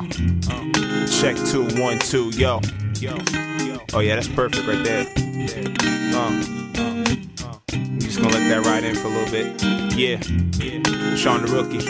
Uh, check two, one, two, yo. Yo, yo. Oh, yeah, that's perfect right there. Uh, uh, uh. I'm just gonna let that ride in for a little bit. Yeah, yeah. Sean Da Rookie.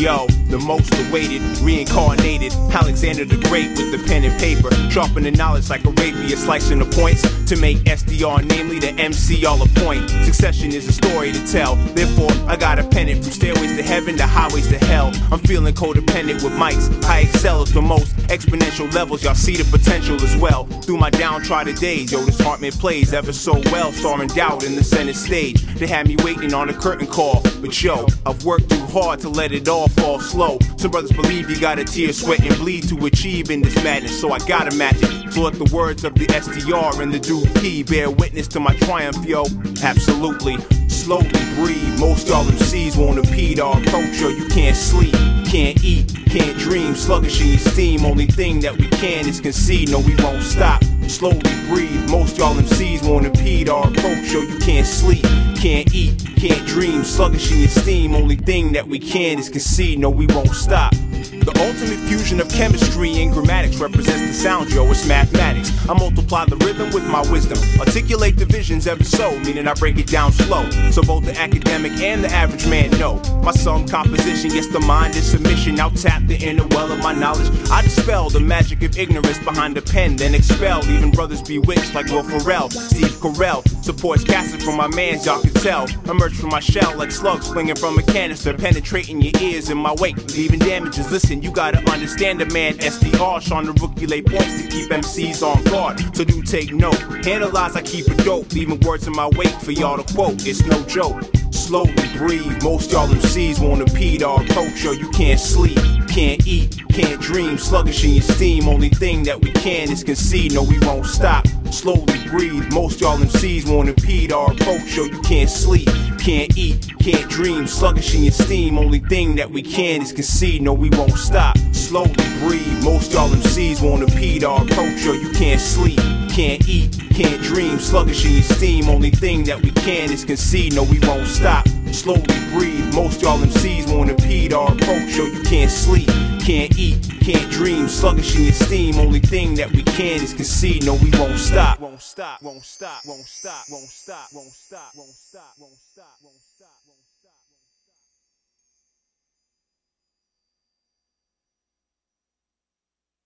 Yo, the most awaited, reincarnated Alexander the Great with the pen and paper, sharpening knowledge like a rapier, slicing the points to make SDR, namely the MC, all a point. Succession is a story to tell, therefore I got a pennant from stairways to heaven to highways to hell. I'm feeling codependent with mics, I excel at the most exponential levels. Y'all see the potential as well. Through my downtrodden days, yo, this Hartman plays ever so well, storming doubt in the center stage. They had me waiting on a curtain call, but yo, I've worked too hard to let it all fall slow. Some brothers believe you gotta tear, sweat, and bleed to achieve in this madness, so I gotta match it. Let the words of the SDR and the Duke P bear witness to my triumph, yo. Absolutely. Slowly breathe. Most y'all MCs won't impede our yo. You can't sleep, can't eat, can't dream. Sluggish in your steam. Only thing that we can is concede. No, we won't stop. Slowly breathe. Most y'all MCs won't impede our yo. You can't sleep, can't eat, can't dream. Sluggish in your steam. Only thing that we can is concede. No, we won't stop. The ultimate fusion of chemistry and grammatics represents the sound, yo, it's mathematics. I multiply the rhythm with my wisdom, articulate the visions ever so, meaning I break it down slow. So both the academic and the average man know. My sum composition gets the mind in submission. Now tap the inner well of my knowledge. I dispel the magic of ignorance behind the pen, then expel even brothers bewitched like Will Ferrell, Steve Carell. Supports casting from my mans, y'all can tell. Emerge from my shell like slugs flinging from a canister, penetrating your ears in my wake, leaving damages. Listen, you gotta understand the man SDR. Sean Da Rookie lay points to keep MCs on guard. So do take note. Analyze, I keep it dope. Leaving words in my wake for y'all to quote. It's no joke. Slowly breathe. Most y'all MCs wanna impede our approach. Yo, you can't sleep, can't eat, can't dream. Sluggish in your steam. Only thing that we can is concede. No, we won't stop. Slowly breathe. Most y'all MCs wanna impede our approach. Yo, you can't sleep, can't eat, can't dream. Sluggish in your steam. Only thing that we can is concede. No, we won't stop. Slowly breathe. Most y'all MCs won't impede our approach. Yo, you can't sleep, can't eat, can't dream. Sluggish in your steam. Only thing that we can is concede. No, we won't stop. Slowly breathe. Most y'all MCs won't impede our approach. Yo, you can't sleep, can't eat, can't dream. Sluggish in your steam. Only thing that we can is concede. No, we won't stop. Won't stop. Won't stop. Won't stop. Won't stop. Won't stop. Won't stop. Won't stop. Won't stop.